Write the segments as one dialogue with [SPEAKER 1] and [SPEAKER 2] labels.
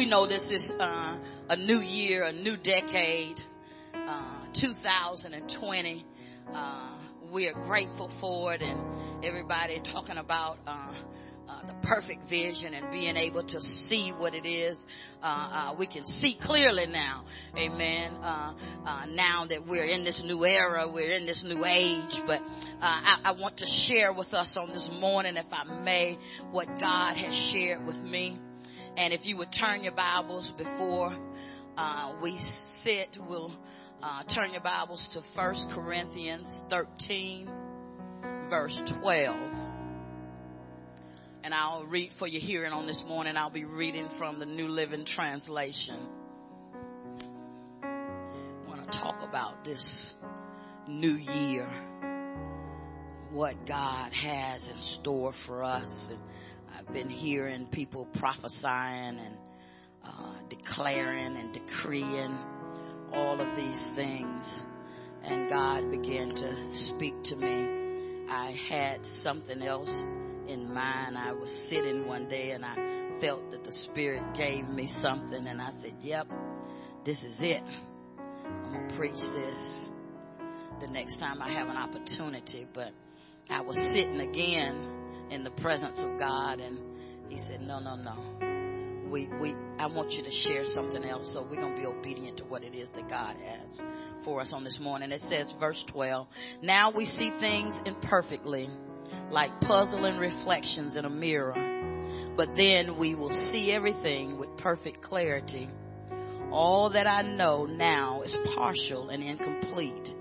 [SPEAKER 1] we know this is uh, a new year, a new decade, uh, 2020. Uh, we are grateful for it, and everybody talking about uh, uh, the perfect vision and being able to see what it is. Uh, uh, we can see clearly now. Amen. Now that we're in this new era, we're in this new age. But I, I, want to share with us on this morning, if I may, what God has shared with me. And if you would turn your Bibles before uh, we sit, we'll uh, turn your Bibles to First Corinthians 13, verse 12 and I'll read for your hearing on this morning. I'll be reading from the New Living Translation. I want to talk about this new year, what God has in store for us. And I've been hearing people prophesying and uh, declaring and decreeing all of these things. And God began to speak to me. I had something else in mind. I was sitting one day and I felt that the Spirit gave me something and I said, yep, this is it. I'm going to preach this the next time I have an opportunity. But I was sitting again in the presence of God and he said, no, no, no. We, we, I want you to share something else. So we're going to be obedient to what it is that God has for us on this morning. It says verse 12, now we see things imperfectly like puzzling reflections in a mirror. But then we will see everything with perfect clarity. All that I know now is partial and incomplete.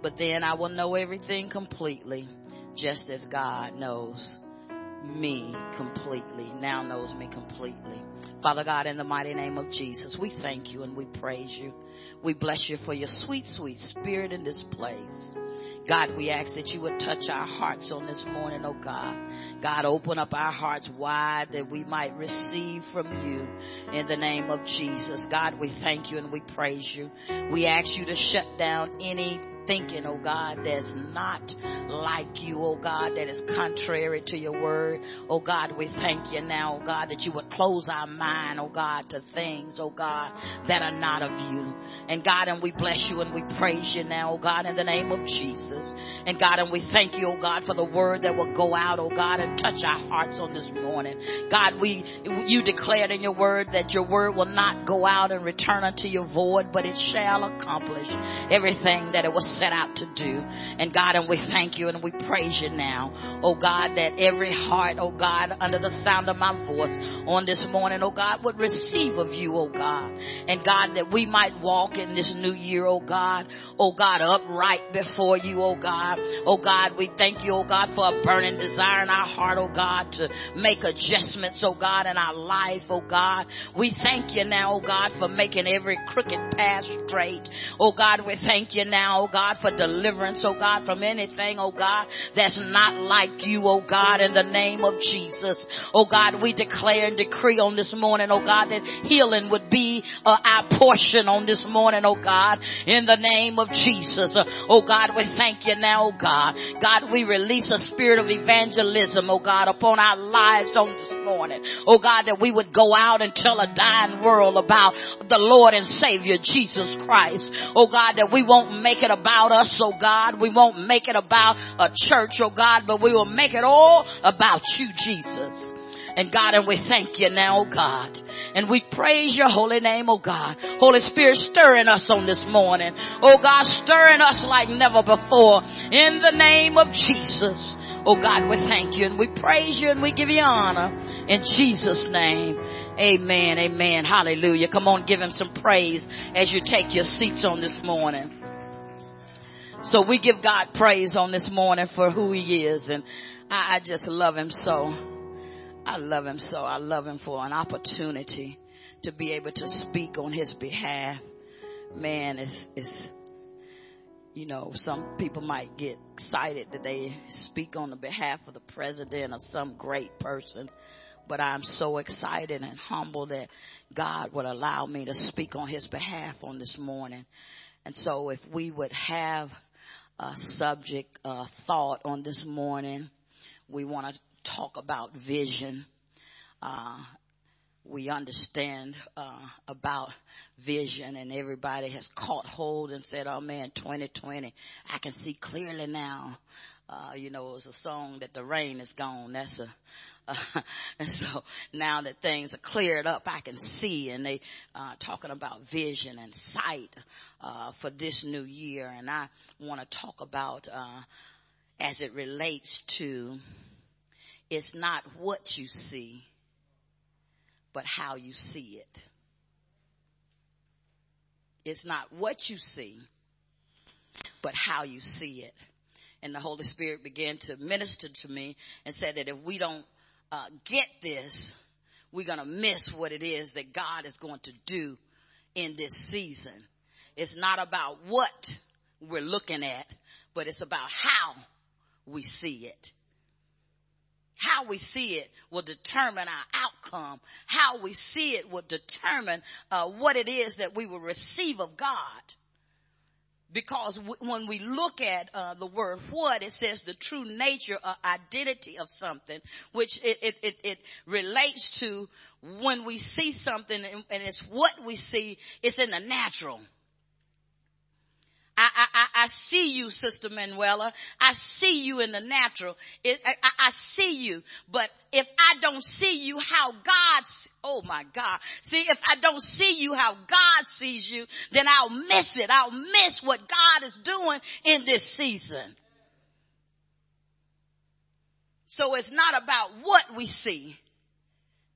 [SPEAKER 1] But then I will know everything completely, just as God knows me completely, now knows me completely. Father God, in the mighty name of Jesus, we thank you and we praise you. We bless you for your sweet, sweet spirit in this place. God, we ask that you would touch our hearts on this morning, oh God. God, open up our hearts wide that we might receive from you in the name of Jesus. God, we thank you and we praise you. We ask you to shut down any thinking, oh God, that's not like you, oh God, that is contrary to your word. Oh God, we thank you now, oh God, that you would close our mind, oh God, to things, oh God, that are not of you. And God, and we bless you and we praise you now, oh God, in the name of Jesus. And God, and we thank you, oh God, for the word that will go out, oh God, and touch our hearts on this morning. God, we, you declared in your word that your word will not go out and return unto your void, but it shall accomplish everything that it was set out to do. And God, and we thank you and we praise you now. Oh God, that every heart, oh God, under the sound of my voice on this morning, oh God, would receive of you, oh God. And God, that we might walk in this new year, oh God, oh God, upright before you, oh God. Oh God, we thank you, oh God, for a burning desire in our heart, oh God, to make adjustments, oh God, in our life, oh God. We thank you now, oh God, for making every crooked path straight. Oh God, we thank you now, oh God, God, for deliverance, oh God, from anything, oh God, that's not like you, oh God, in the name of Jesus. Oh God, we declare and decree on this morning, oh God, that healing would be uh, our portion on this morning, oh God, in the name of Jesus. Uh, oh God, we thank you now, oh God. God, we release a spirit of evangelism, oh God, upon our lives on this morning. Oh God, that we would go out and tell a dying world about the Lord and Savior Jesus Christ. Oh God, that we won't make it about about us, oh God. We won't make it about a church, oh God, but we will make it all about you, Jesus. And God, and we thank you now, oh God. And we praise your holy name, oh God. Holy Spirit stirring us on this morning. Oh God, stirring us like never before. In the name of Jesus. Oh God, we thank you and we praise you and we give you honor. In Jesus name. Amen. Amen. Hallelujah. Come on, give him some praise as you take your seats on this morning. So we give God praise on this morning for who he is. And I, I just love him so. I love him so. I love him for an opportunity to be able to speak on his behalf. Man, it's, it's, you know, some people might get excited that they speak on the behalf of the president or some great person. But I'm so excited and humble that God would allow me to speak on his behalf on this morning. And so if we would have uh, subject, uh, thought on this morning. We want to talk about vision. Uh, we understand uh, about vision and everybody has caught hold and said, oh man, 2020, I can see clearly now. Uh, you know, it was a song that the rain is gone. That's a, uh, and so now that things are cleared up, I can see and they, uh, talking about vision and sight, uh, for this new year. And I want to talk about, uh, as it relates to, it's not what you see, but how you see it. It's not what you see, but how you see it. And the Holy Spirit began to minister to me and said that if we don't uh, get this, we're going to miss what it is that God is going to do in this season. It's not about what we're looking at, but it's about how we see it. How we see it will determine our outcome. How we see it will determine uh, what it is that we will receive of God. Because when we look at uh, the word what, it says the true nature or identity of something, which it, it, it, it relates to when we see something and, and it's what we see, it's in the natural. I, see you, Sister Manuela. I see you in the natural. It, I, I see you. But if I don't see you how God, oh my God. See, if I don't see you how God sees you, then I'll miss it. I'll miss what God is doing in this season. So it's not about what we see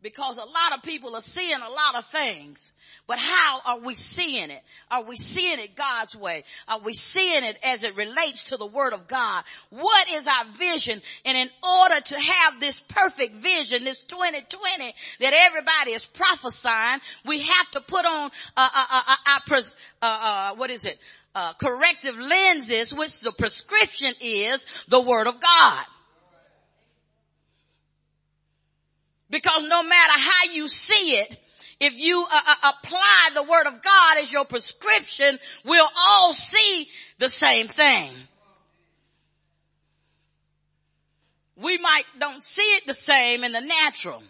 [SPEAKER 1] because a lot of people are seeing a lot of things. But how are we seeing it? Are we seeing it God's way? Are we seeing it as it relates to the Word of God? What is our vision? And in order to have this perfect vision, this 2020 that everybody is prophesying, we have to put on uh, uh, uh, uh, uh, uh what is it? Uh, corrective lenses, which the prescription is the Word of God. Because no matter how you see it, if you uh, uh, apply the word of God as your prescription, we'll all see the same thing. We might don't see it the same in the natural,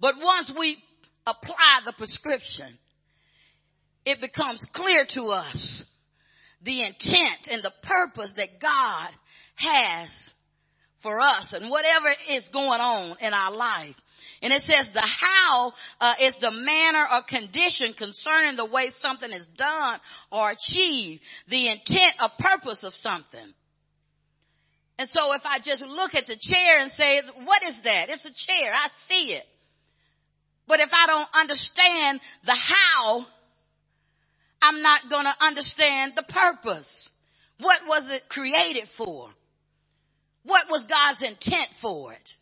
[SPEAKER 1] but once we apply the prescription, it becomes clear to us the intent and the purpose that God has for us and whatever is going on in our life. And it says the how uh, is the manner or condition concerning the way something is done or achieved, the intent or purpose of something. And so if I just look at the chair and say, what is that? It's a chair. I see it. But if I don't understand the how, I'm not going to understand the purpose. What was it created for? What was God's intent for it?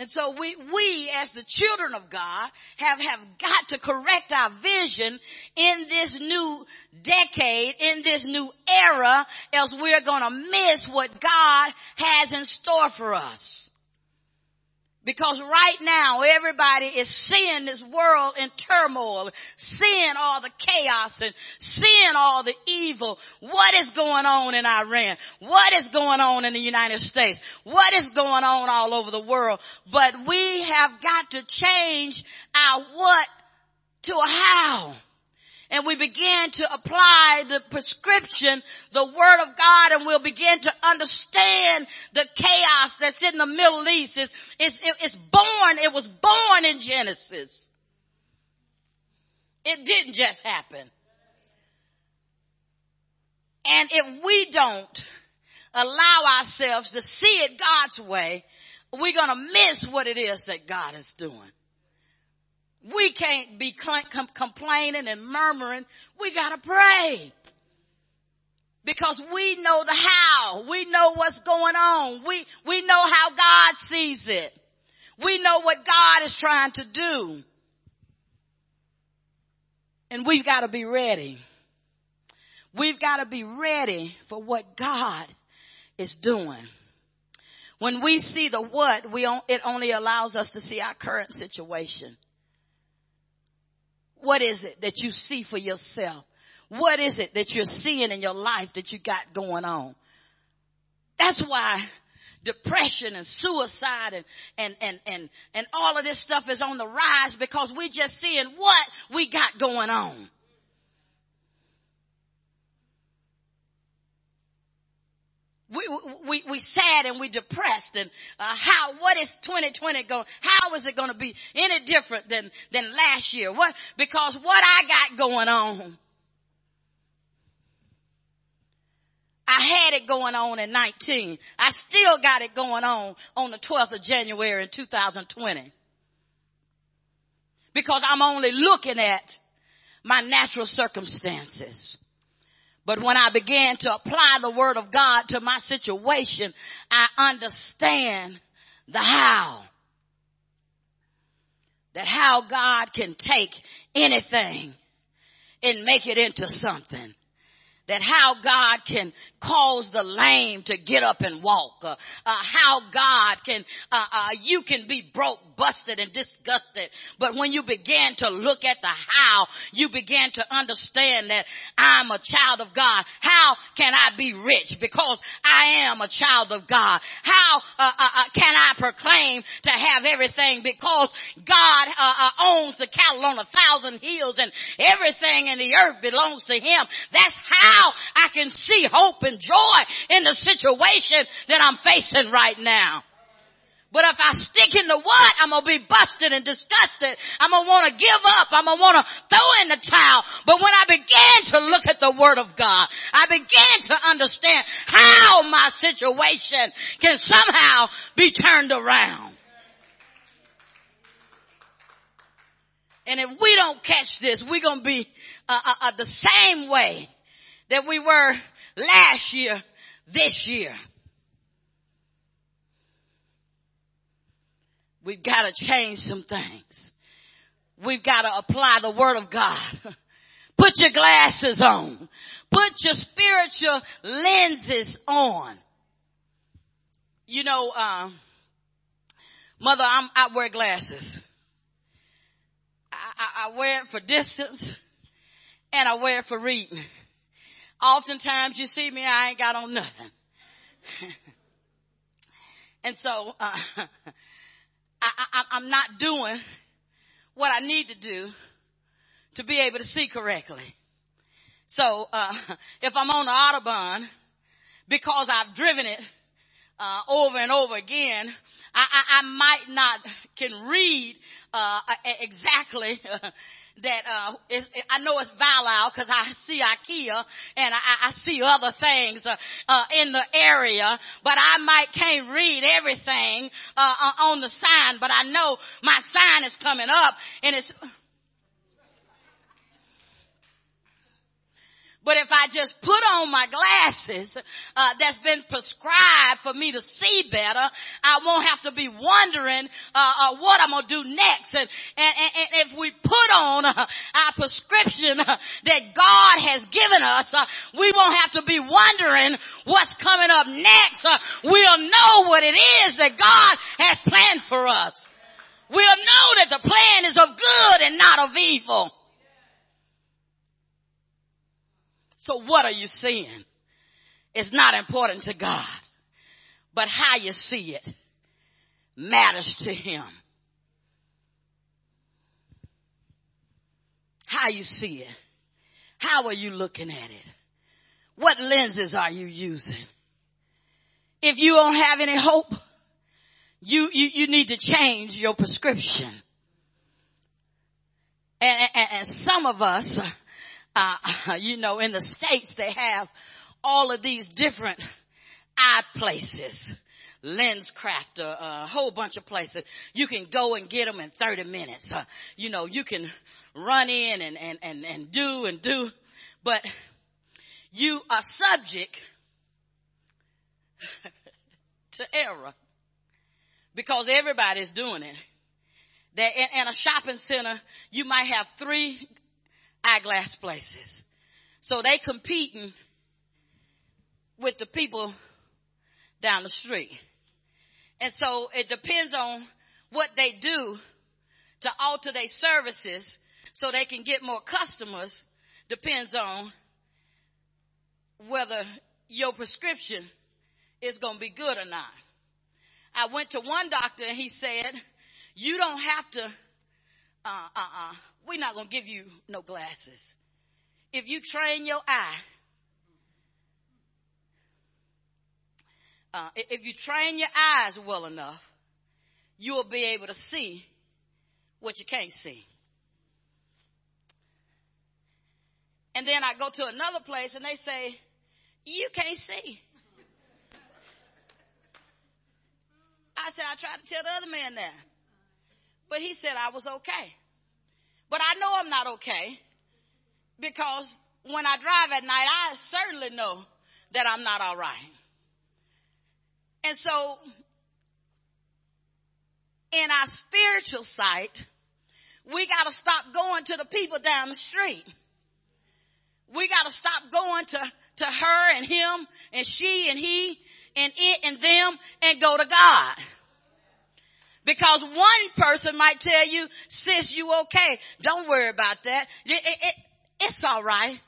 [SPEAKER 1] And so we, we as the children of God have, have got to correct our vision in this new decade, in this new era, else we're gonna miss what God has in store for us. Because right now everybody is seeing this world in turmoil, seeing all the chaos and seeing all the evil. What is going on in Iran? What is going on in the United States? What is going on all over the world? But we have got to change our what to a how and we begin to apply the prescription, the word of God, and we'll begin to understand the chaos that's in the Middle East. It's, it's, it's born, it was born in Genesis. It didn't just happen. And if we don't allow ourselves to see it God's way, we're gonna miss what it is that God is doing. We can't be complaining and murmuring. We gotta pray. Because we know the how. We know what's going on. We, we know how God sees it. We know what God is trying to do. And we've got to be ready. We've got to be ready for what God is doing. When we see the what, we it only allows us to see our current situation. What is it that you see for yourself? What is it that you're seeing in your life that you got going on? That's why depression and suicide and, and, and, and, and all of this stuff is on the rise because we're just seeing what we got going on. We, we, we sad and we depressed and uh, how, what is 2020 going, how is it going to be any different than, than last year? What, because what I got going on, I had it going on in 19. I still got it going on on the 12th of January in 2020. Because I'm only looking at my natural circumstances. But when I began to apply the word of God to my situation, I understand the how. That how God can take anything and make it into something that how God can cause the lame to get up and walk, uh, uh, how God can, uh, uh, you can be broke, busted and disgusted. But when you began to look at the how, you began to understand that I'm a child of God. How can I be rich? Because I am a child of God. How uh, uh, can I proclaim to have everything? Because God owns the cattle on a thousand hills and everything in the earth belongs to Him. That's how now I can see hope and joy in the situation that I'm facing right now. But if I stick in the what, I'm gonna be busted and disgusted. I'm gonna wanna give up. I'm gonna wanna throw in the towel. But when I began to look at the word of God, I began to understand how my situation can somehow be turned around. And if we don't catch this, we're gonna be uh, uh, uh, the same way that we were last year, this year. We've got to change some things. We've got to apply the word of God. Put your glasses on. Put your spiritual lenses on. You know, um, mother, I'm, I wear glasses. I, I, I wear it for distance and I wear it for reading. Oftentimes you see me, I ain't got on nothing. and so, uh, I, i'm not doing what I need to do to be able to see correctly. So, uh, if I'm on the Autobahn, because I've driven it, uh, over and over again, I, I, I might not can read, uh, exactly that uh, it, I know it's Wallau because I see IKEA and I, I see other things uh, uh, in the area, but I might can't read everything uh, uh, on the sign, but I know my sign is coming up and it's But if I just put on my glasses uh, that's been prescribed for me to see better, I won't have to be wondering uh, uh, what I'm gonna do next. And, and, and if we put on uh, our prescription uh, that God has given us, uh, we won't have to be wondering what's coming up next. we'll know what it is that God has planned for us. We'll know that the plan is of good and not of evil. So what are you seeing? It's not important to God, but how you see it matters to Him. How you see it. How are you looking at it? What lenses are you using? If you don't have any hope, you, you, you need to change your prescription. And, and, and some of us, uh, you know, in the States they have all of these different eye places. LensCraft, uh, a whole bunch of places. You can go and get them in 30 minutes. Uh, you know, you can run in and, and, and, and do and do, but you are subject to error because everybody's doing it. That in, in a shopping center, you might have three eyeglass places. So they competing with the people down the street. And so it depends on what they do to alter their services so they can get more customers depends on whether your prescription is going to be good or not. I went to one doctor and he said, you don't have to, uh, uh, uh, we're not going to give you no glasses. If you train your eye, uh, if you train your eyes well enough, you'll be able to see what you can't see. And then I go to another place and they say, you can't see. I said, I tried to tell the other man that. But he said I was okay. But I know I'm not okay because when I drive at night, I certainly know that I'm not all right. And so in our spiritual sight, we got to stop going to the people down the street. We got to stop going to, to her and him and she and he and it and them and go to God. Because one person might tell you, sis, you okay. Don't worry about that. It, it, it, it's all right.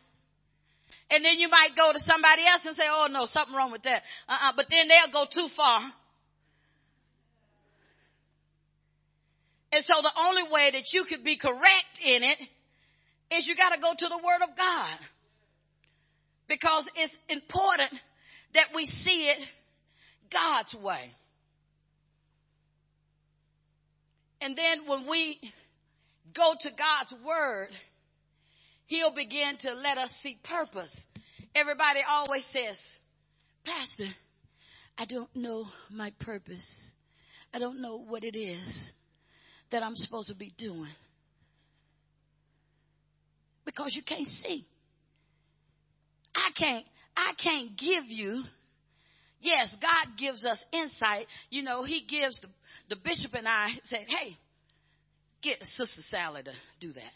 [SPEAKER 1] And then you might go to somebody else and say, oh no, something wrong with that. Uh-uh, but then they'll go too far. And so the only way that you could be correct in it is you gotta go to the word of God. Because it's important that we see it God's way. And then when we go to God's word, he'll begin to let us see purpose. Everybody always says, Pastor, I don't know my purpose. I don't know what it is that I'm supposed to be doing. Because you can't see. I can't, I can't give you. Yes, God gives us insight. You know, He gives the, the bishop and I said, hey, get Sister Sally to do that.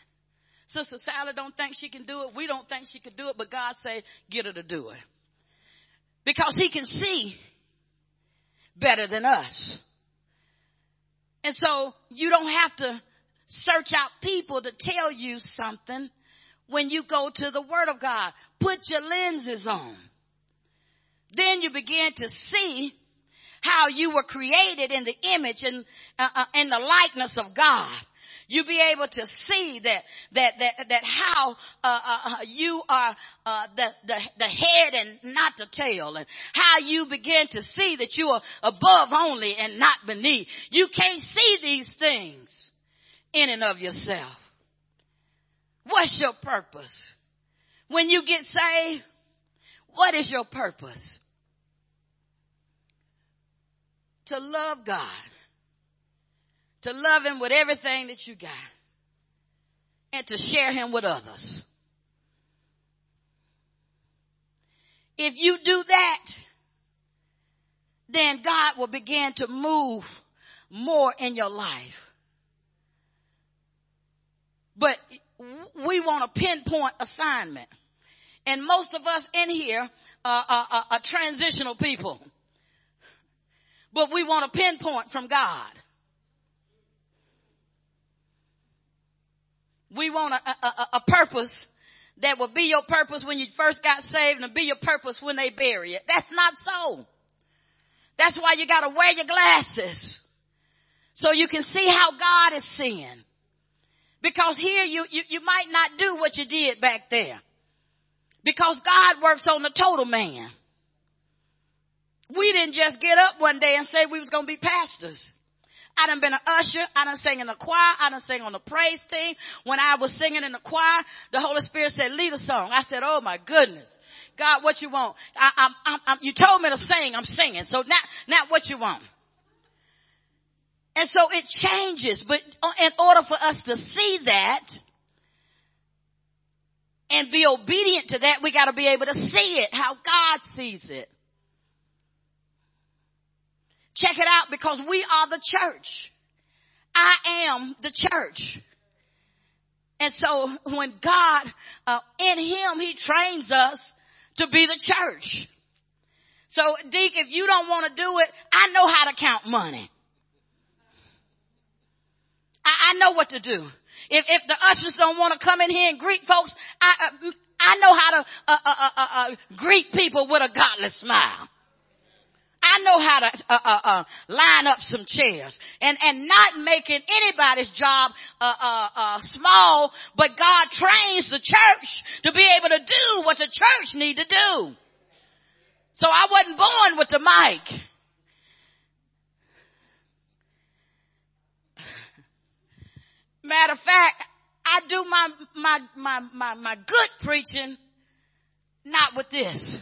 [SPEAKER 1] Sister Sally don't think she can do it. We don't think she can do it, but God say, get her to do it. Because He can see better than us. And so you don't have to search out people to tell you something when you go to the word of God. Put your lenses on. Then you begin to see how you were created in the image and uh, uh, in the likeness of God. You be able to see that that that that how uh, uh, uh, you are uh, the the the head and not the tail, and how you begin to see that you are above only and not beneath. You can't see these things in and of yourself. What's your purpose? When you get saved, what is your purpose? To love God. To love Him with everything that you got. And to share Him with others. If you do that, then God will begin to move more in your life. But we want a pinpoint assignment. And most of us in here are, are, are, are transitional people. But we want a pinpoint from God. We want a, a, a, purpose that will be your purpose when you first got saved and be your purpose when they bury it. That's not so. That's why you gotta wear your glasses. So you can see how God is seeing. Because here you, you, you might not do what you did back there. Because God works on the total man. We didn't just get up one day and say we was gonna be pastors. I done been an usher. I done sang in the choir. I done sang on the praise team. When I was singing in the choir, the Holy Spirit said, lead a song. I said, oh my goodness. God, what you want? I, I'm, I'm, you told me to sing. I'm singing. So now, now what you want? And so it changes, but uh, in order for us to see that and be obedient to that, we gotta be able to see it how God sees it. Check it out because we are the church. I am the church. And so when God, uh, in Him, He trains us to be the church. So Deke, if you don't want to do it, I know how to count money. I, I know what to do. If, if the ushers don't want to come in here and greet folks, I, uh, I know how to uh uh, uh, uh, uh, greet people with a godless smile. To uh, uh, uh, line up some chairs and and not making anybody's job uh, uh, uh, small, but God trains the church to be able to do what the church need to do. So I wasn't born with the mic. Matter of fact, I do my, my, my, my, my good preaching not with this.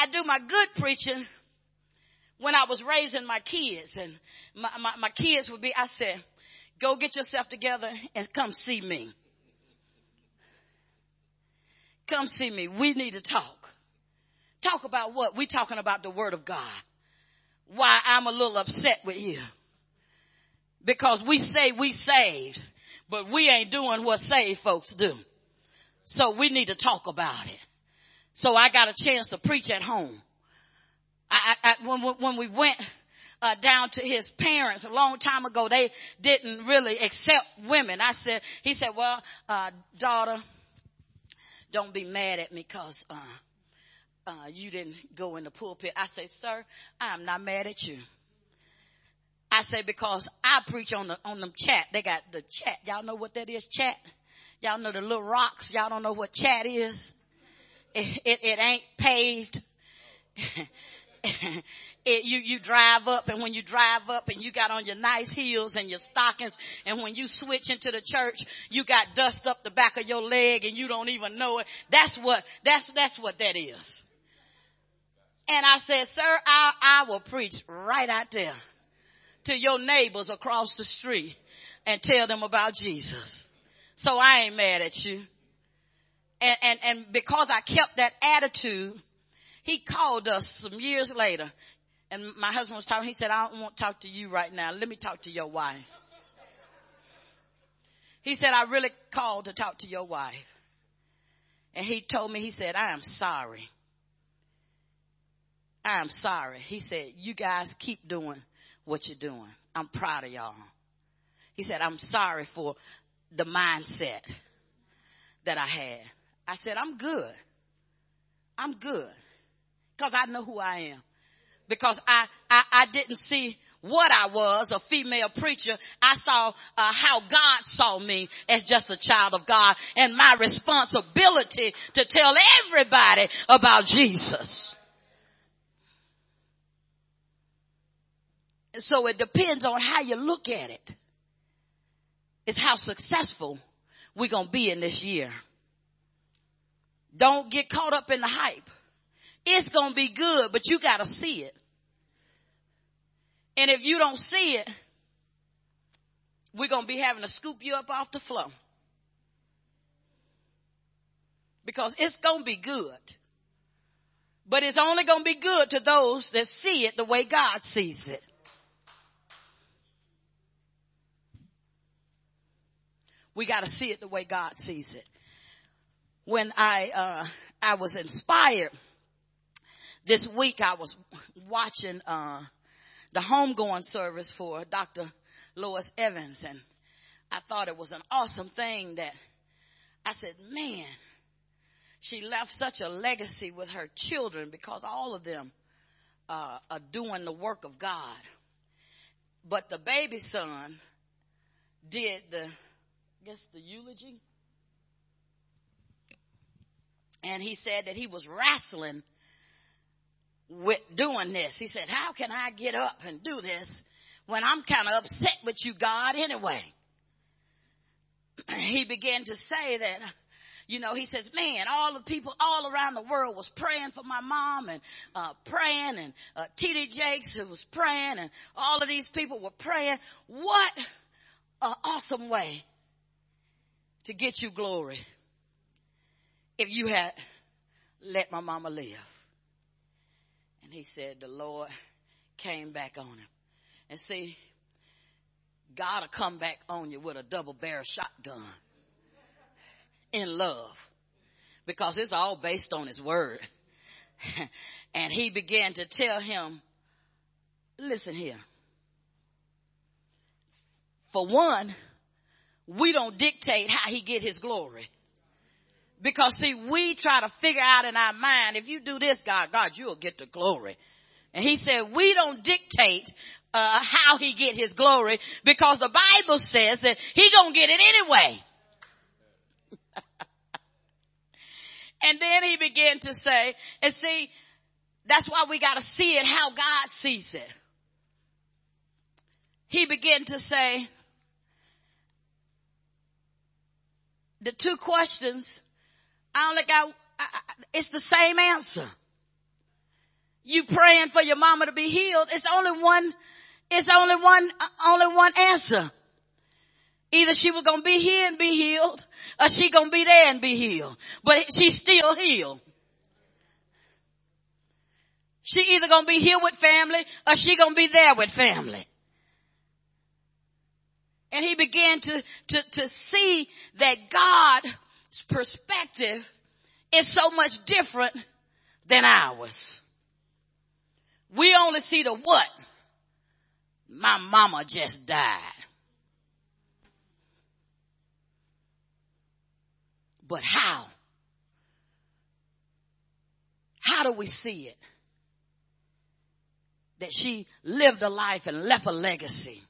[SPEAKER 1] I do my good preaching when I was raising my kids and my, my, my kids would be, I said, go get yourself together and come see me. Come see me. We need to talk. Talk about what? We talking about the word of God. Why I'm a little upset with you. Because we say we saved, but we ain't doing what saved folks do. So we need to talk about it. So I got a chance to preach at home. I, I, when, when we went uh, down to his parents a long time ago, they didn't really accept women. I said, he said, well, uh, daughter, don't be mad at me cause, uh, uh, you didn't go in the pulpit. I say, sir, I'm not mad at you. I say because I preach on the on them chat. They got the chat. Y'all know what that is? Chat. Y'all know the little rocks. Y'all don't know what chat is. It it, ain't paved. it, you you drive up, and when you drive up, and you got on your nice heels and your stockings, and when you switch into the church, you got dust up the back of your leg, and you don't even know it. That's what that's that's what that is. And I said, sir, I I will preach right out there to your neighbors across the street and tell them about Jesus. So I ain't mad at you. And, and, and because I kept that attitude, he called us some years later and my husband was talking, he said, I don't want to talk to you right now. Let me talk to your wife. He said, I really called to talk to your wife. And he told me, he said, I am sorry. I am sorry. He said, you guys keep doing what you're doing. I'm proud of y'all. He said, I'm sorry for the mindset that I had. I said, I'm good. I'm good. Cause I know who I am. Because I, I, I didn't see what I was, a female preacher. I saw uh, how God saw me as just a child of God and my responsibility to tell everybody about Jesus. And so it depends on how you look at it. It's how successful we're going to be in this year. Don't get caught up in the hype. It's going to be good, but you got to see it. And if you don't see it, we're going to be having to scoop you up off the floor. Because it's going to be good. But it's only going to be good to those that see it the way God sees it. We got to see it the way God sees it. When I, uh, I was inspired this week, I was watching, uh, the homegoing service for Dr. Lois Evans and I thought it was an awesome thing that I said, man, she left such a legacy with her children because all of them uh, are doing the work of God. But the baby son did the I guess the eulogy. And he said that he was wrestling with doing this. He said, how can I get up and do this when I'm kind of upset with you, God, anyway? he began to say that, you know, he says, man, all the people all around the world was praying for my mom and, uh, praying and, uh, T.D. Jakes was praying and all of these people were praying. What an awesome way to get you glory if you had let my mama live. And he said the Lord came back on him. And see, God will come back on you with a double barrel shotgun in love because it's all based on his word. and he began to tell him, listen here. For one, we don't dictate how he get his glory. Because see, we try to figure out in our mind, if you do this, God, God, you'll get the glory. And he said, we don't dictate uh, how he get his glory because the Bible says that he gonna get it anyway. and then he began to say, and see, that's why we gotta see it how God sees it. He began to say, the two questions, I only got, I, I, it's the same answer. You praying for your mama to be healed, it's only one, it's only one, uh, only one answer. Either she was gonna be here and be healed, or she gonna be there and be healed. But she's still healed. She either gonna be here with family, or she gonna be there with family. And he began to, to, to see that God's perspective is so much different than ours. We only see the what. My mama just died. But how? How do we see it? That she lived a life and left a legacy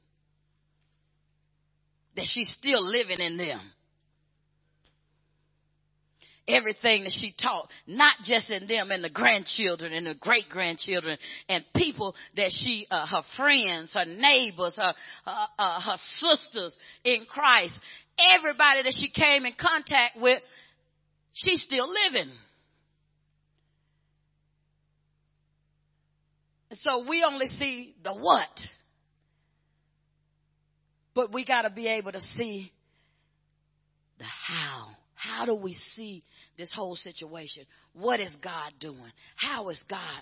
[SPEAKER 1] that she's still living in them. Everything that she taught, not just in them and the grandchildren and the great grandchildren and people that she, uh, her friends, her neighbors, her, uh, uh, her sisters in Christ, everybody that she came in contact with, she's still living. So we only see the what. But we got to be able to see the how. How do we see this whole situation? What is God doing? How is God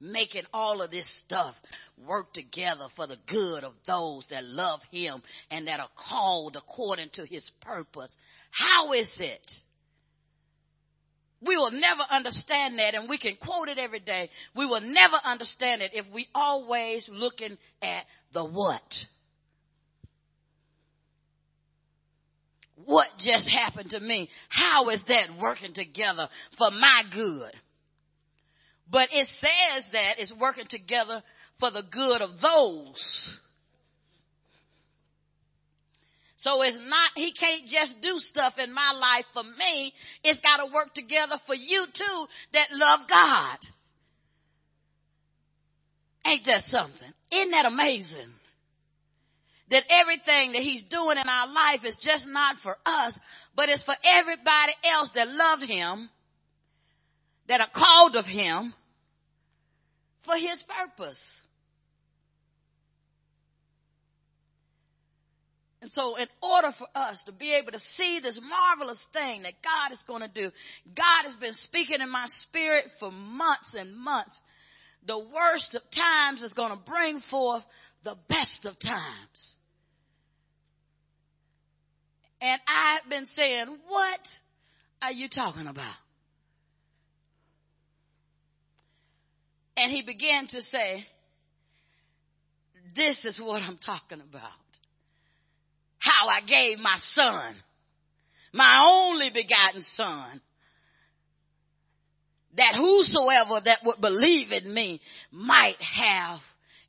[SPEAKER 1] making all of this stuff work together for the good of those that love him and that are called according to his purpose? How is it? We will never understand that and we can quote it every day. We will never understand it if we always looking at the what. What just happened to me? How is that working together for my good? But it says that it's working together for the good of those. So it's not, he can't just do stuff in my life for me. It's got to work together for you too that love God. Ain't that something? Isn't that amazing? That everything that he's doing in our life is just not for us, but it's for everybody else that love him, that are called of him for his purpose. And so in order for us to be able to see this marvelous thing that God is going to do, God has been speaking in my spirit for months and months. The worst of times is going to bring forth the best of times. And I've been saying, what are you talking about? And he began to say, this is what I'm talking about. How I gave my son, my only begotten son, that whosoever that would believe in me might have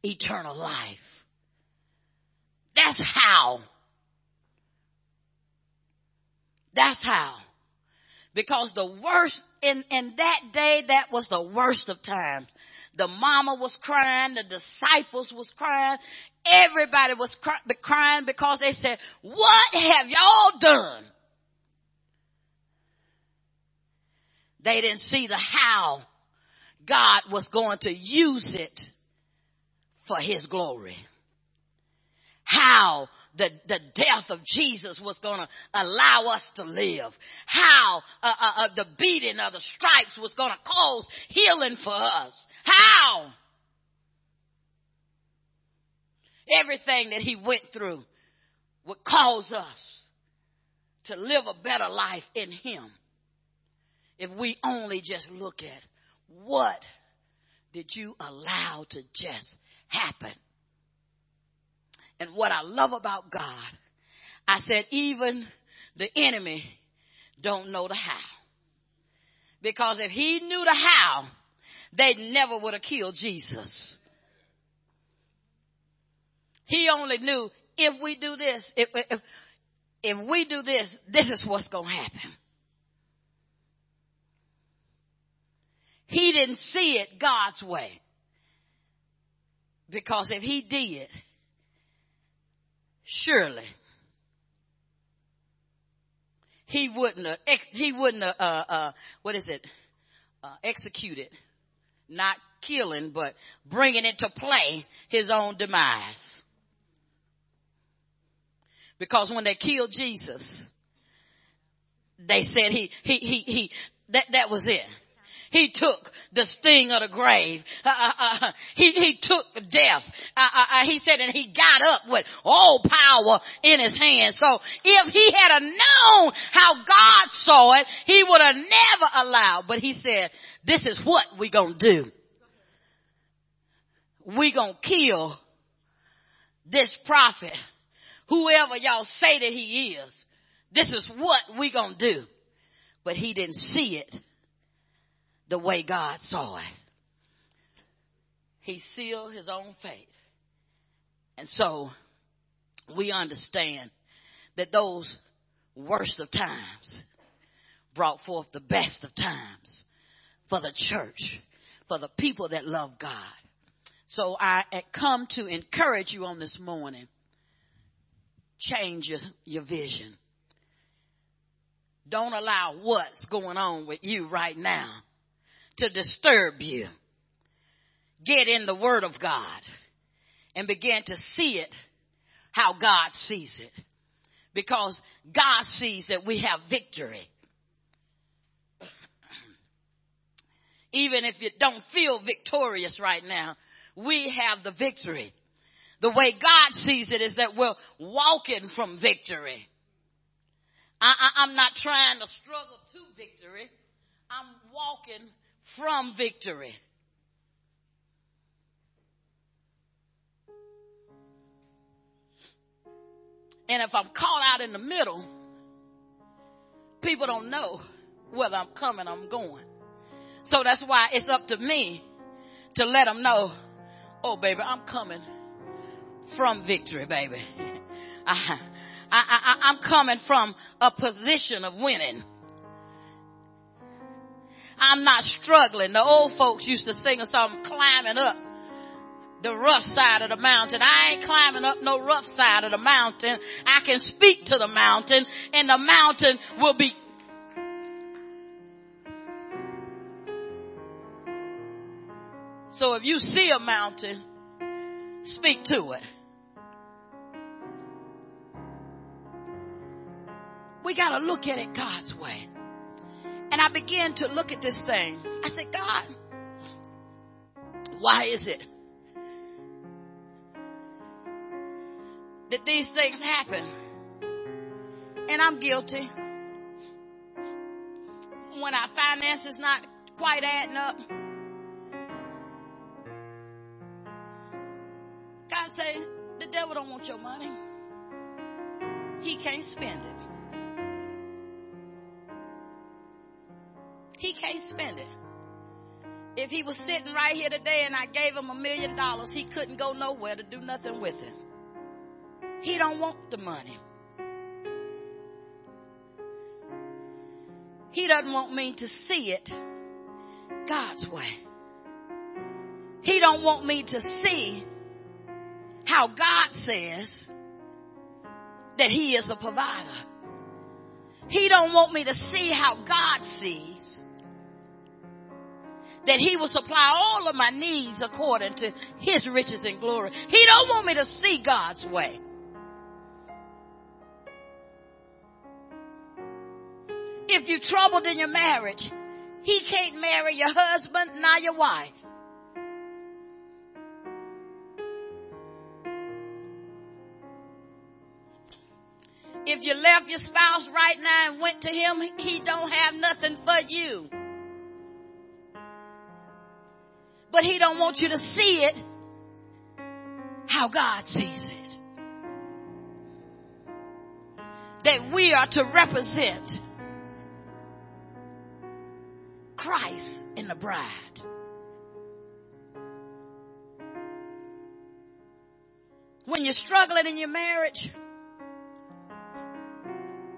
[SPEAKER 1] eternal life. That's how That's how. Because the worst, in, in that day, that was the worst of times. The mama was crying, the disciples was crying, everybody was crying because they said, what have y'all done? They didn't see the how God was going to use it for his glory. How the, the death of Jesus was going to allow us to live. How uh, uh, uh, the beating of the stripes was going to cause healing for us. How? Everything that he went through would cause us to live a better life in him. If we only just look at what did you allow to just happen and what I love about God, I said, even the enemy don't know the how. Because if he knew the how, they never would have killed Jesus. He only knew if we do this, if, if, if we do this, this is what's going to happen. He didn't see it God's way. Because if he did, surely he wouldn't have, he wouldn't have, uh, uh, what is it, uh, executed, not killing, but bringing into play his own demise. Because when they killed Jesus, they said he, he, he, he, that, that was it. He took the sting of the grave. Uh, uh, uh, he, he took death. Uh, uh, uh, he said, and he got up with all power in his hand. So if he had known how God saw it, he would have never allowed. But he said, this is what we gonna do. We gonna kill this prophet, whoever y'all say that he is. This is what we gonna do. But he didn't see it the way God saw it. He sealed his own fate. And so we understand that those worst of times brought forth the best of times for the church, for the people that love God. So I come to encourage you on this morning. Change your, your vision. Don't allow what's going on with you right now to disturb you. Get in the word of God and begin to see it how God sees it. Because God sees that we have victory. Even if you don't feel victorious right now, we have the victory. The way God sees it is that we're walking from victory. I, am not trying to struggle to victory. I'm walking from victory. And if I'm caught out in the middle, people don't know whether I'm coming or I'm going. So that's why it's up to me to let them know, oh baby, I'm coming from victory, baby. I, I, I, I'm coming from a position of winning. I'm not struggling. The old folks used to sing a song, climbing up the rough side of the mountain. I ain't climbing up no rough side of the mountain. I can speak to the mountain and the mountain will be So if you see a mountain, speak to it. We gotta look at it God's way. And I began to look at this thing. I said, God, why is it that these things happen? And I'm guilty. When our finances not quite adding up. God say, the devil don't want your money. He can't spend it. He can't spend it. If he was sitting right here today and I gave him a million dollars, he couldn't go nowhere to do nothing with it. He don't want the money. He doesn't want me to see it God's way. He don't want me to see how God says that he is a provider. He don't want me to see how God sees that he will supply all of my needs according to his riches and glory. He don't want me to see God's way. If you're troubled in your marriage, he can't marry your husband, nor your wife. If you left your spouse right now and went to him, he don't have nothing for you. But he don't want you to see it how God sees it. That we are to represent Christ in the bride. When you're struggling in your marriage,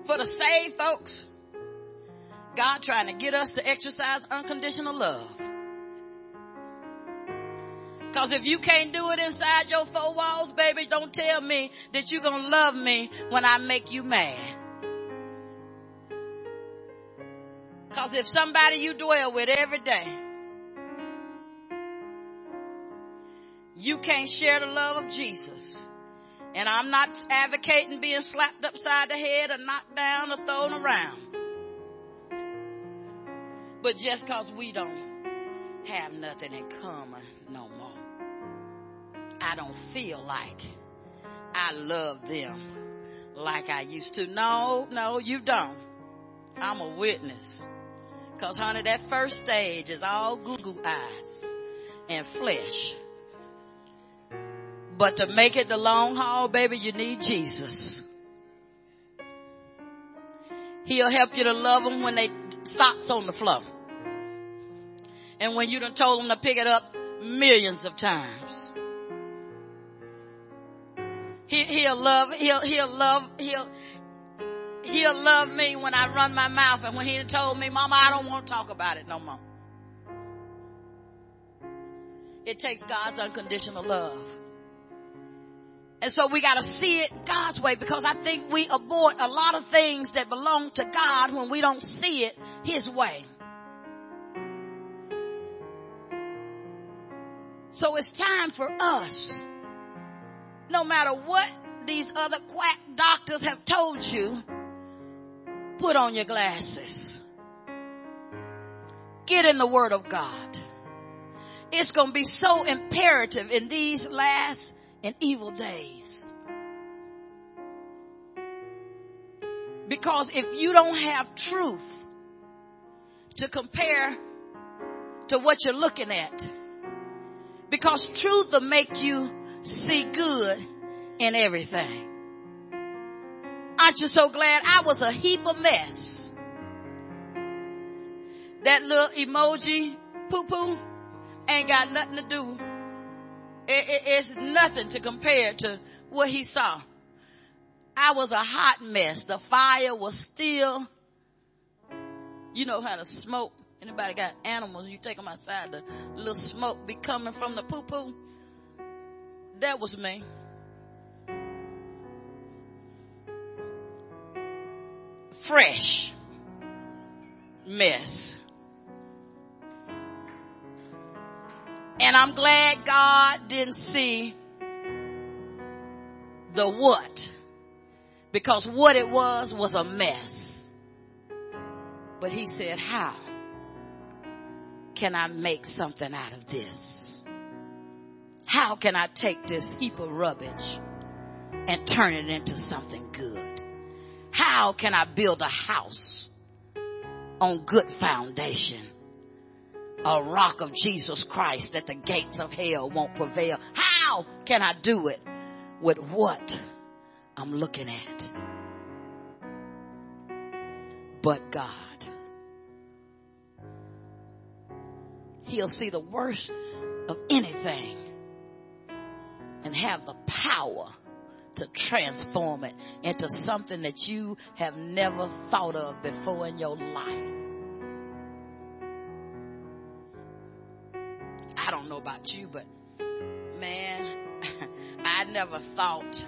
[SPEAKER 1] for the saved folks, God trying to get us to exercise unconditional love. Cause if you can't do it inside your four walls, baby, don't tell me that you're gonna love me when I make you mad. Cause if somebody you dwell with every day, you can't share the love of Jesus. And I'm not advocating being slapped upside the head or knocked down or thrown around. But just cause we don't have nothing in common. I don't feel like I love them like I used to. No, no, you don't. I'm a witness. Cause honey, that first stage is all goo goo eyes and flesh. But to make it the long haul, baby, you need Jesus. He'll help you to love them when they socks on the floor. And when you done told them to pick it up millions of times. He, he'll love, he'll, he'll love, he'll, he'll love me when I run my mouth and when he told me, mama, I don't want to talk about it no more. It takes God's unconditional love. And so we gotta see it God's way because I think we avoid a lot of things that belong to God when we don't see it His way. So it's time for us no matter what these other quack doctors have told you, put on your glasses. Get in the word of God. It's going to be so imperative in these last and evil days. Because if you don't have truth to compare to what you're looking at, because truth will make you see good in everything. Aren't you so glad I was a heap of mess? That little emoji poo poo ain't got nothing to do. It, it, it's nothing to compare to what he saw. I was a hot mess. The fire was still, you know how to smoke. Anybody got animals? You take them outside, the little smoke be coming from the poo poo. That was me. Fresh mess. And I'm glad God didn't see the what. Because what it was was a mess. But he said, how can I make something out of this? How can I take this heap of rubbish and turn it into something good? How can I build a house on good foundation? A rock of Jesus Christ that the gates of hell won't prevail. How can I do it with what I'm looking at? But God. He'll see the worst of anything and have the power to transform it into something that you have never thought of before in your life. I don't know about you, but man, I never thought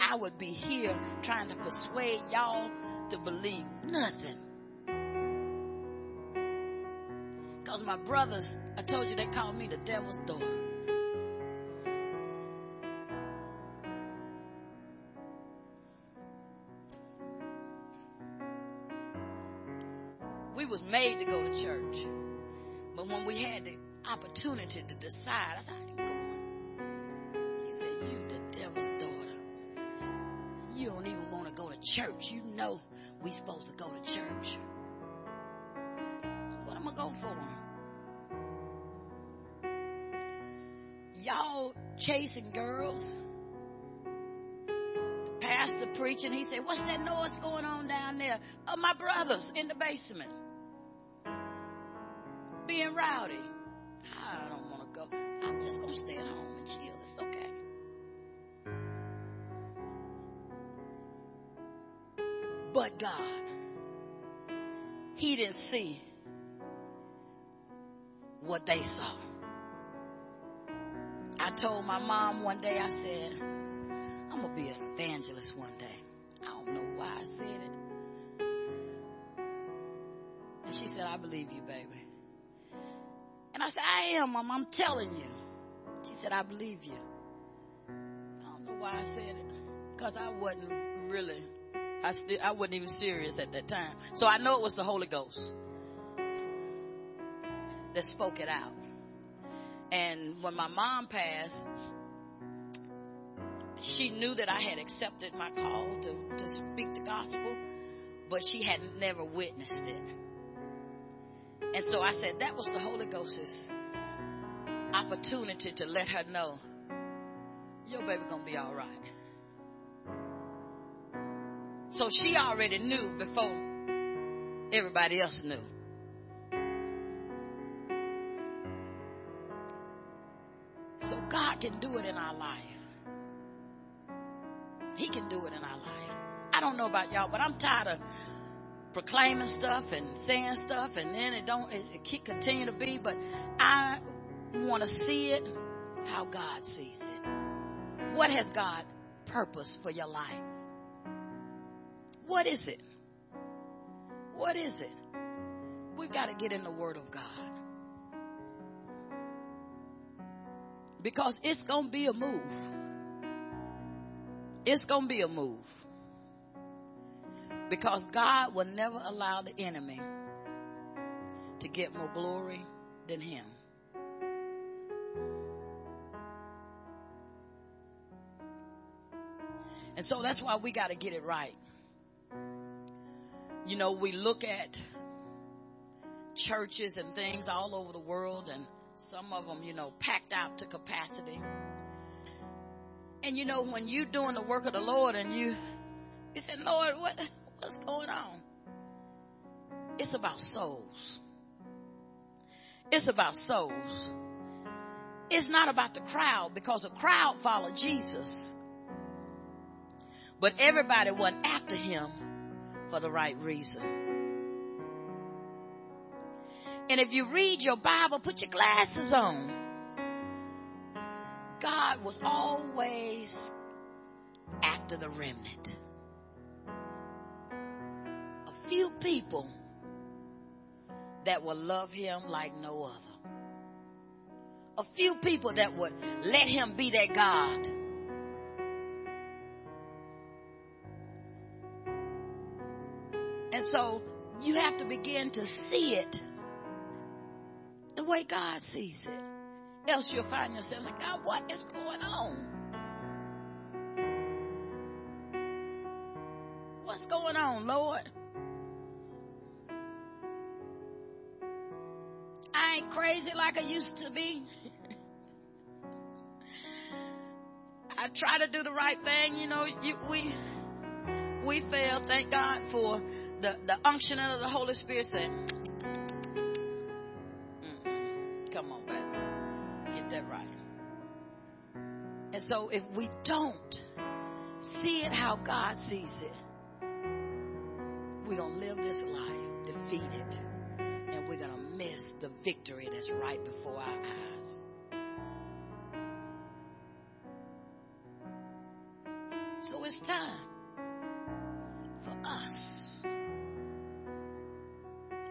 [SPEAKER 1] I would be here trying to persuade y'all to believe nothing. Cause my brothers, I told you they called me the devil's daughter. Made to go to church. But when we had the opportunity to decide, I said, I ain't going. He said, you the devil's daughter. You don't even want to go to church. You know we supposed to go to church. What am I going for? Y'all chasing girls. The pastor preaching, he said, what's that noise going on down there? Oh, my brothers in the basement. Rowdy. I don't want to go. I'm just going to stay at home and chill. It's okay. But God, He didn't see what they saw. I told my mom one day, I said, I'm going to be an evangelist one day. I don't know why I said it. And she said, I believe you, baby. And I said, I am, Mom. I'm telling you. She said, I believe you. I don't know why I said it. Because I wasn't really, I still, I wasn't even serious at that time. So I know it was the Holy Ghost that spoke it out. And when my mom passed, she knew that I had accepted my call to, to speak the gospel, but she had never witnessed it. And so I said that was the Holy Ghost's opportunity to let her know your baby gonna be all right. So she already knew before everybody else knew. So God can do it in our life. He can do it in our life. I don't know about y'all, but I'm tired of proclaiming stuff and saying stuff and then it don't, it, it keep continue to be, but I want to see it how God sees it. What has God purpose for your life? What is it? What is it? We've got to get in the Word of God. Because it's going to be a move. It's going to be a move. Because God will never allow the enemy to get more glory than him. And so that's why we got to get it right. You know, we look at churches and things all over the world and some of them, you know, packed out to capacity. And you know, when you're doing the work of the Lord and you, you said, Lord, what, what's going on? It's about souls. It's about souls. It's not about the crowd because the crowd followed Jesus. But everybody went after him for the right reason. And if you read your Bible, put your glasses on. God was always after the remnant. Few people that will love him like no other. A few people that would let him be their God. And so you have to begin to see it the way God sees it. Else you'll find yourself like, God, what is going on? What's going on, Lord? Crazy like I used to be. I try to do the right thing, you know, you, we, we fail. Thank God for the, the unction of the Holy Spirit saying, come on, baby. Get that right. And so if we don't see it how God sees it, we're going to live this life defeated the victory that's right before our eyes. So it's time for us. I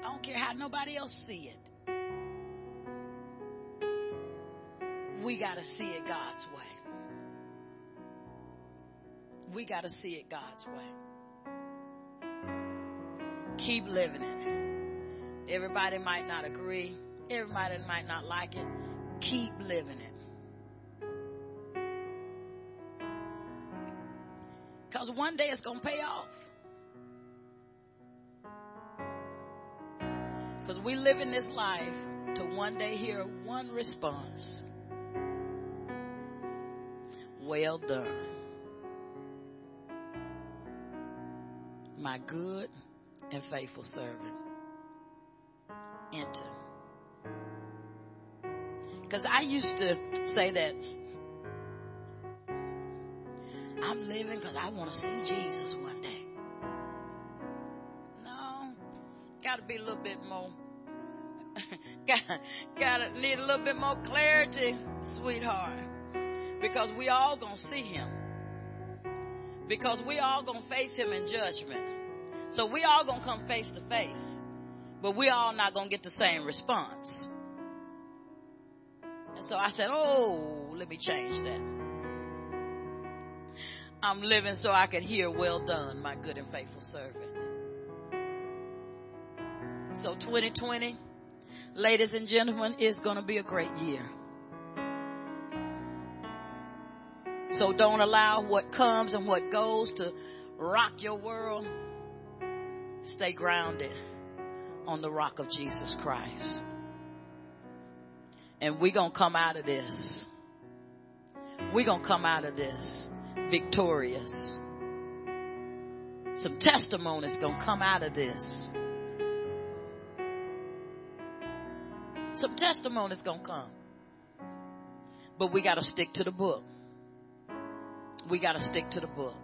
[SPEAKER 1] don't care how nobody else see it. We got to see it God's way. We got to see it God's way. Keep living in it. Everybody might not agree. Everybody might not like it. Keep living it. Because one day it's going to pay off. Because we live in this life to one day hear one response. Well done. My good and faithful servant. Enter Cause I used to say that I'm living cause I want to see Jesus one day. No, gotta be a little bit more. got, gotta need a little bit more clarity, sweetheart. Because we all gonna see him. Because we all gonna face him in judgment. So we all gonna come face to face. But we all not gonna get the same response. And so I said, oh, let me change that. I'm living so I can hear, well done, my good and faithful servant. So 2020, ladies and gentlemen, is going to be a great year. So don't allow what comes and what goes to rock your world. Stay grounded on the rock of Jesus Christ. And we're going to come out of this. We're going to come out of this victorious. Some testimonies going to come out of this. Some testimonies going to come. But we got to stick to the book. We got to stick to the book.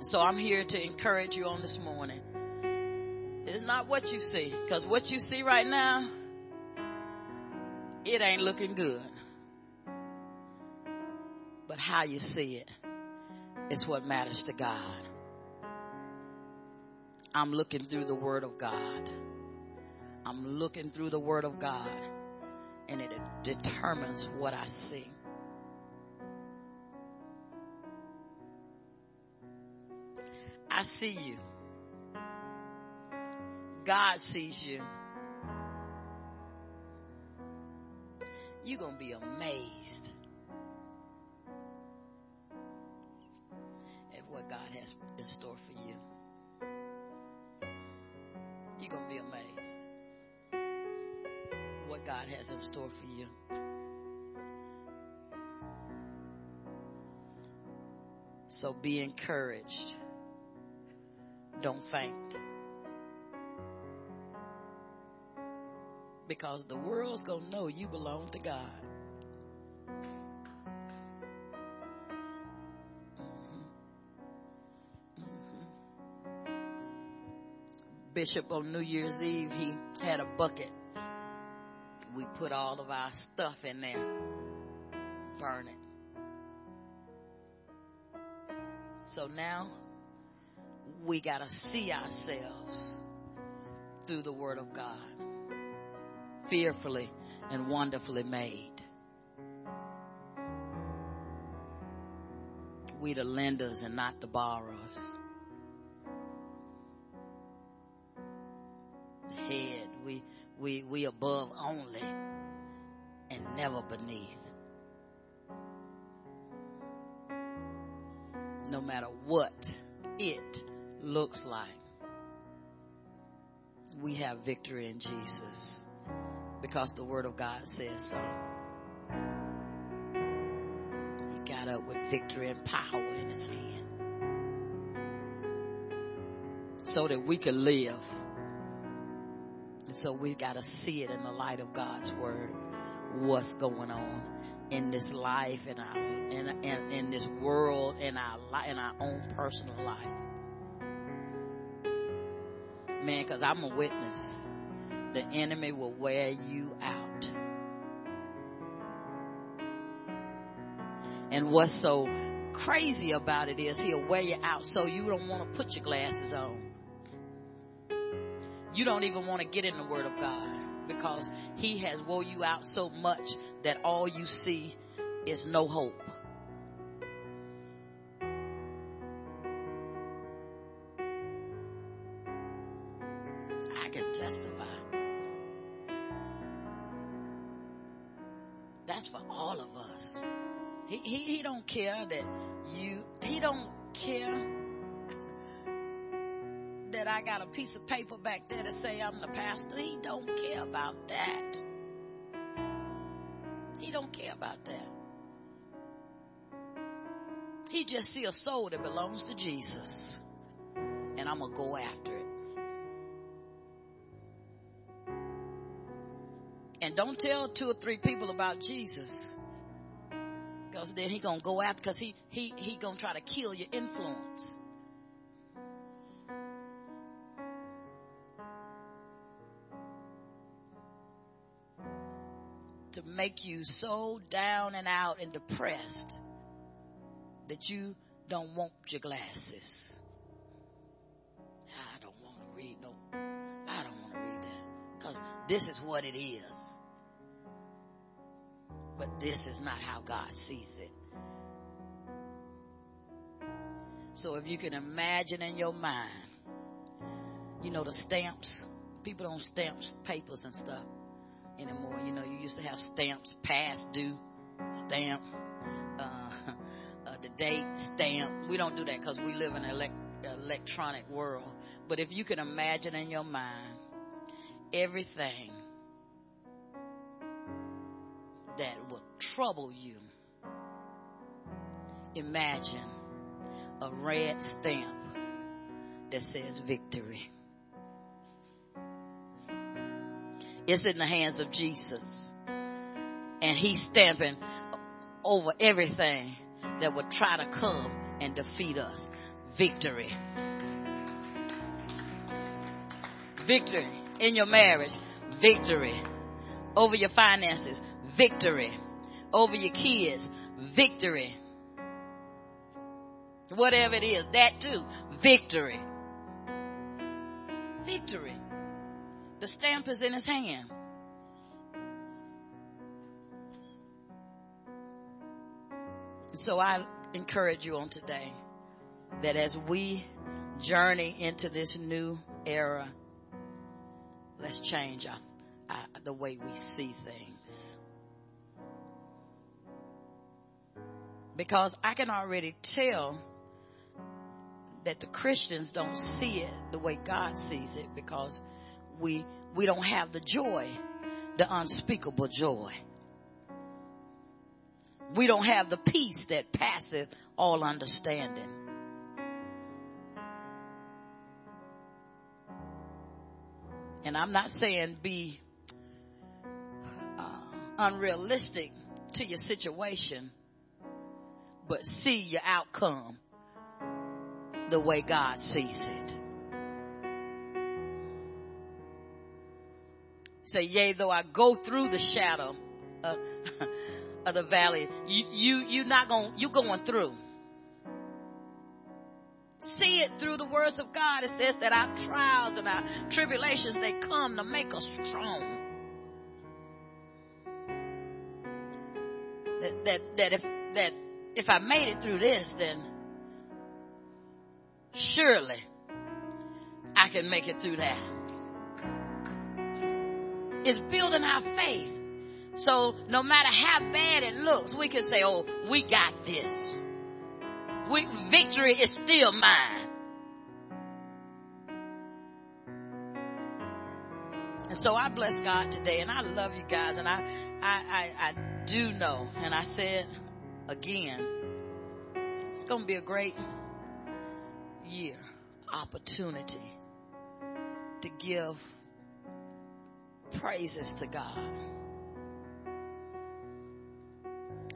[SPEAKER 1] So I'm here to encourage you on this morning. It's not what you see, because what you see right now, it ain't looking good. But how you see it is what matters to God. I'm looking through the Word of God. I'm looking through the Word of God, and it determines what I see. I see you. God sees you. You're going to be amazed at what God has in store for you. You're going to be amazed what God has in store for you. So be encouraged. Don't faint. Because the world's going to know you belong to God. Bishop on New Year's Eve, he had a bucket. We put all of our stuff in there, burn it. So now we got to see ourselves through the Word of God, fearfully and wonderfully made. We the lenders and not the borrowers. The head, we we we above only and never beneath. No matter what it looks like. We have victory in Jesus because the Word of God says so. He got up with victory and power in his hand so that we could live. And so we've got to see it in the light of God's Word, what's going on in this life, in our, in, in, in this world, in our, in our own personal life. Man, cause I'm a witness. The enemy will wear you out. And what's so crazy about it is he'll wear you out so you don't want to put your glasses on. You don't even want to get in the word of God because he has wore you out so much that all you see is no hope. Care that you, he don't care that I got a piece of paper back there to say I'm the pastor. He don't care about that. He don't care about that. He just see a soul that belongs to Jesus. And I'm gonna go after it. And don't tell two or three people about Jesus. Because then he gonna go after, because he, he, he gonna try to kill your influence. To make you so down and out and depressed that you don't want your glasses. I don't want to read no, I don't want to read that. Cause this is what it is. But this is not how God sees it. So if you can imagine in your mind, you know, the stamps, people don't stamp papers and stuff anymore. You know, you used to have stamps, past due, stamp, uh, uh, the date, stamp. We don't do that because we live in an elect- electronic world. But if you can imagine in your mind everything that will trouble you, imagine a red stamp that says victory. It's in the hands of Jesus. And he's stamping over everything that would try to come and defeat us. Victory. Victory in your marriage. Victory over your finances. Victory over your kids. Victory. Whatever it is, that too. Victory. Victory. The stamp is in his hand. So I encourage you on today that as we journey into this new era, let's change our, our, the way we see things. Because I can already tell that the Christians don't see it the way God sees it because we, we don't have the joy, the unspeakable joy. We don't have the peace that passeth all understanding. And I'm not saying be uh, unrealistic to your situation, but see your outcome the way God sees it. Say, yea, though I go through the shadow of, of the valley, you, you, you not going, you're going through. See it through the words of God. It says that our trials and our tribulations, they come to make us strong. That, that, that if, that if I made it through this, then surely I can make it through that. It's building our faith. So no matter how bad it looks, we can say, oh, we got this. We, victory is still mine. And so I bless God today and I love you guys and I, I, I, I do know and I said again, it's going to be a great year, opportunity to give praises to God.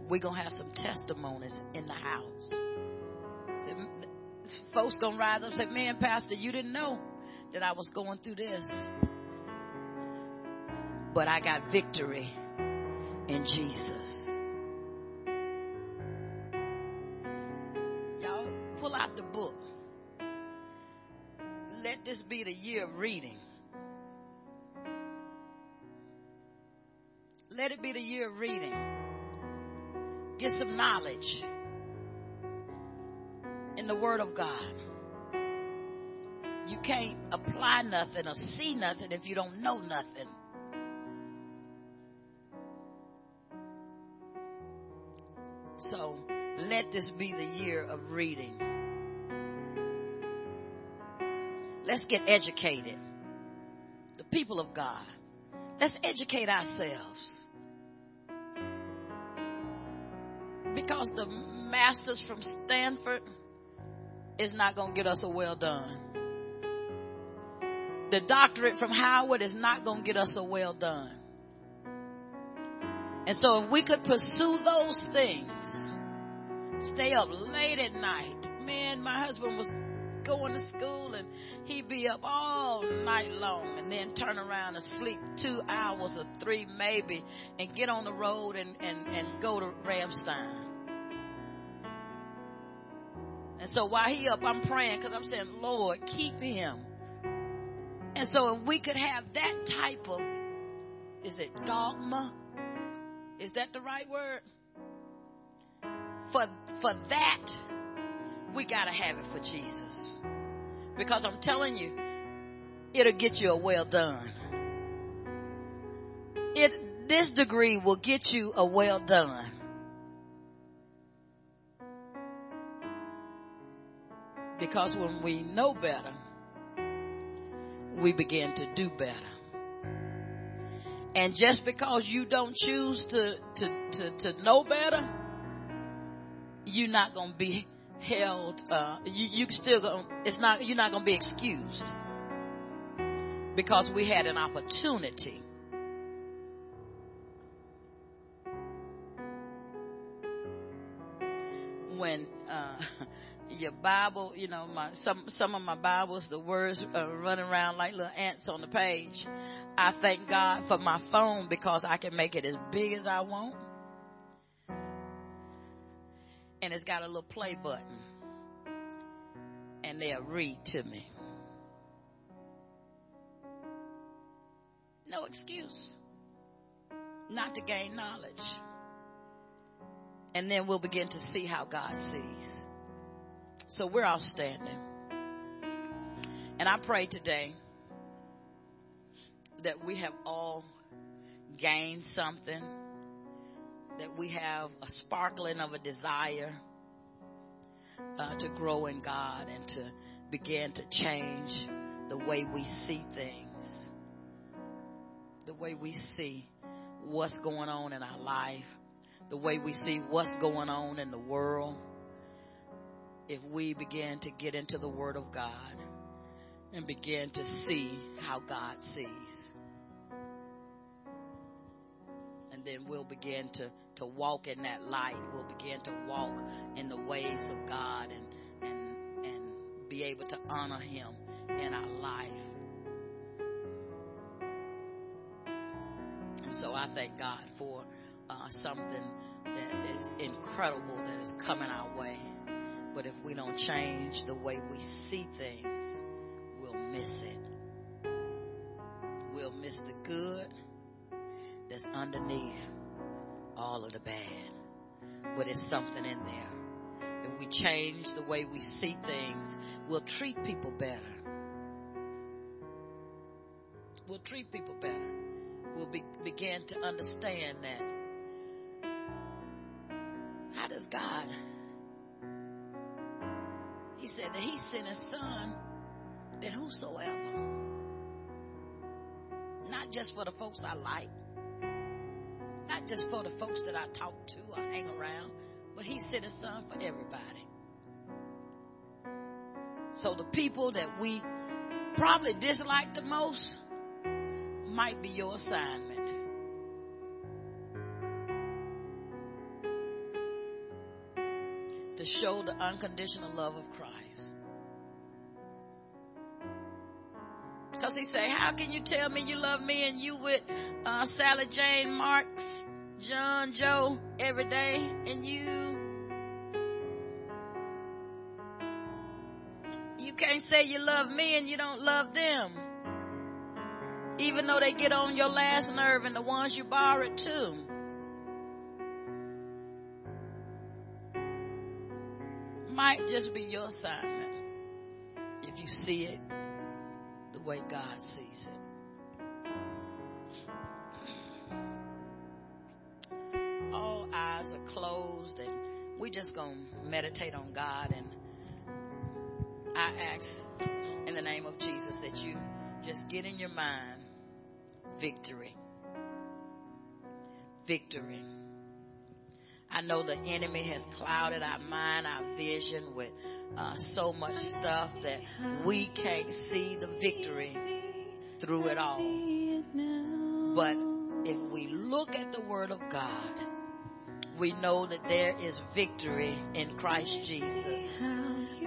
[SPEAKER 1] We're going to have some testimonies in the house. So, folks going to rise up and say, man, pastor, you didn't know that I was going through this. But I got victory in Jesus. Be the year of reading. Let it be the year of reading. Get some knowledge in the Word of God. You can't apply nothing or see nothing if you don't know nothing. So let this be the year of reading. Let's get educated. The people of God. Let's educate ourselves. Because the masters from Stanford is not going to get us a well done. The doctorate from Howard is not going to get us a well done. And so if we could pursue those things, stay up late at night. Man, my husband was going to school and he'd be up all night long and then turn around and sleep two hours or three maybe and get on the road and, and, and go to Ramstein. And so while he up, I'm praying because I'm saying, Lord, keep him. And so if we could have that type of, is it dogma? Is that the right word? For, for that, we gotta have it for Jesus. Because I'm telling you, it'll get you a well done. It, this degree will get you a well done. Because when we know better, we begin to do better. And just because you don't choose to, to, to, to know better, you're not going to be held, uh, you, you still going it's not, you're not going to be excused because we had an opportunity. When, uh, your Bible, you know, my, some, some of my Bibles, the words are running around like little ants on the page. I thank God for my phone because I can make it as big as I want and it's got a little play button. And they'll read to me. No excuse not to gain knowledge. And then we'll begin to see how God sees. So we're all standing. And I pray today that we have all gained something that we have a sparkling of a desire uh, to grow in God and to begin to change the way we see things, the way we see what's going on in our life, the way we see what's going on in the world. If we begin to get into the Word of God and begin to see how God sees. And then we'll begin to to walk in that light. We'll begin to walk in the ways of God and, and, and be able to honor Him in our life. And so I thank God for uh, something that is incredible that is coming our way. But if we don't change the way we see things, we'll miss it. We'll miss the good that's underneath all of the bad, but it's something in there. If we change the way we see things, we'll treat people better. We'll treat people better. We'll be, begin to understand that. How does God? He said that He sent His Son that whosoever, not just for the folks I like, not just for the folks that I talk to or hang around, but he sent his son for everybody. So the people that we probably dislike the most might be your assignment. To show the unconditional love of Christ. Cause he say, how can you tell me you love me and you with uh, Sally Jane Marks, John Joe every day and you you can't say you love me and you don't love them. Even though they get on your last nerve and the ones you borrowed too. Might just be your assignment if you see it way God sees it. All eyes are closed and we just gonna meditate on God and I ask in the name of Jesus that you just get in your mind victory. Victory. I know the enemy has clouded our mind, our vision with uh, so much stuff that we can't see the victory through it all. But if we look at the word of God, we know that there is victory in Christ Jesus.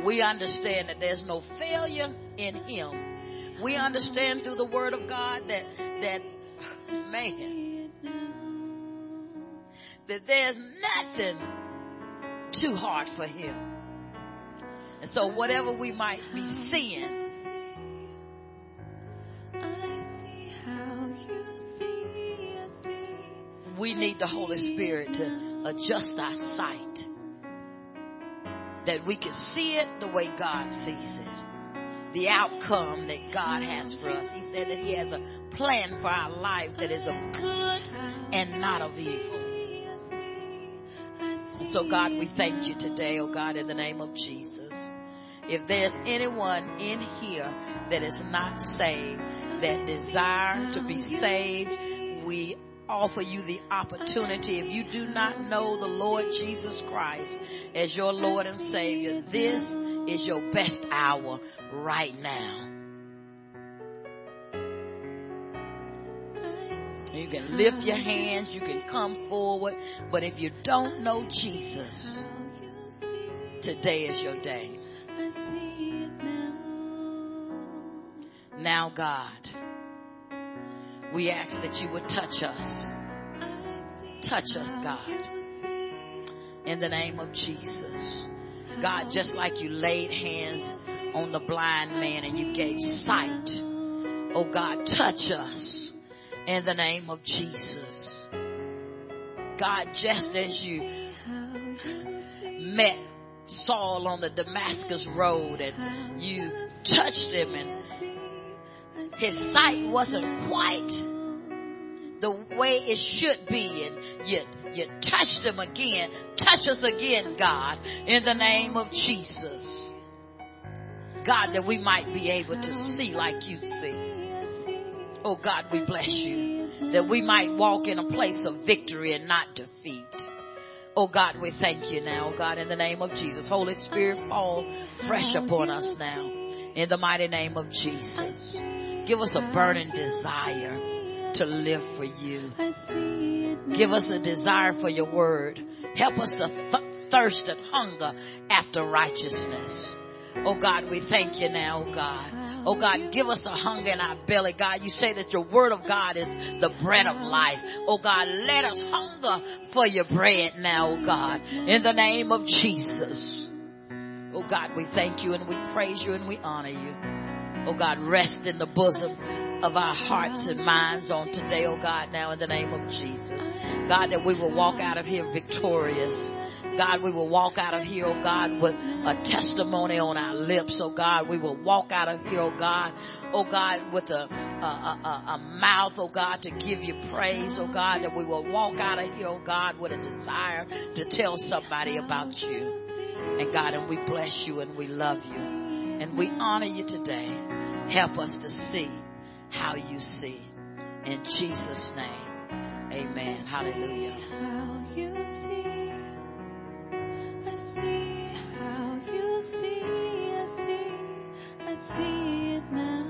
[SPEAKER 1] We understand that there's no failure in him. We understand through the word of God that, that, man, that there's nothing too hard for him. And so whatever we might be seeing, we need the Holy Spirit to adjust our sight. That we can see it the way God sees it. The outcome that God has for us. He said that He has a plan for our life that is of good and not of evil. And so God, we thank you today, oh God, in the name of Jesus. If there's anyone in here that is not saved, that desire to be saved, we offer you the opportunity. If you do not know the Lord Jesus Christ as your Lord and Savior, this is your best hour right now. You can lift your hands, you can come forward, but if you don't know Jesus, today is your day. Now God, we ask that you would touch us. Touch us, God. In the name of Jesus. God, just like you laid hands on the blind man and you gave sight. Oh God, touch us in the name of Jesus. God, just as you met Saul on the Damascus road and you touched him and his sight wasn't quite the way it should be and you, you touched him again. Touch us again, God, in the name of Jesus. God, that we might be able to see like you see. Oh God, we bless you. That we might walk in a place of victory and not defeat. Oh God, we thank you now, God, in the name of Jesus. Holy Spirit, fall fresh upon us now. In the mighty name of Jesus. Give us a burning desire to live for you. Give us a desire for your word. Help us to th- thirst and hunger after righteousness. Oh God, we thank you now, God. Oh God, give us a hunger in our belly, God. You say that your word of God is the bread of life. Oh God, let us hunger for your bread now, oh God, in the name of Jesus. Oh God, we thank you and we praise you and we honor you. Oh God, rest in the bosom of our hearts and minds on today, oh God, now in the name of Jesus. God, that we will walk out of here victorious. God, we will walk out of here, oh God, with a testimony on our lips, oh God. We will walk out of here, oh God, oh God, with a, a, a, a mouth, oh God, to give you praise, oh God, that we will walk out of here, oh God, with a desire to tell somebody about you. And God, and we bless you and we love you and we honor you today. Help us to see how you see. In Jesus' name, amen. Hallelujah see how you see. I see, I see it now.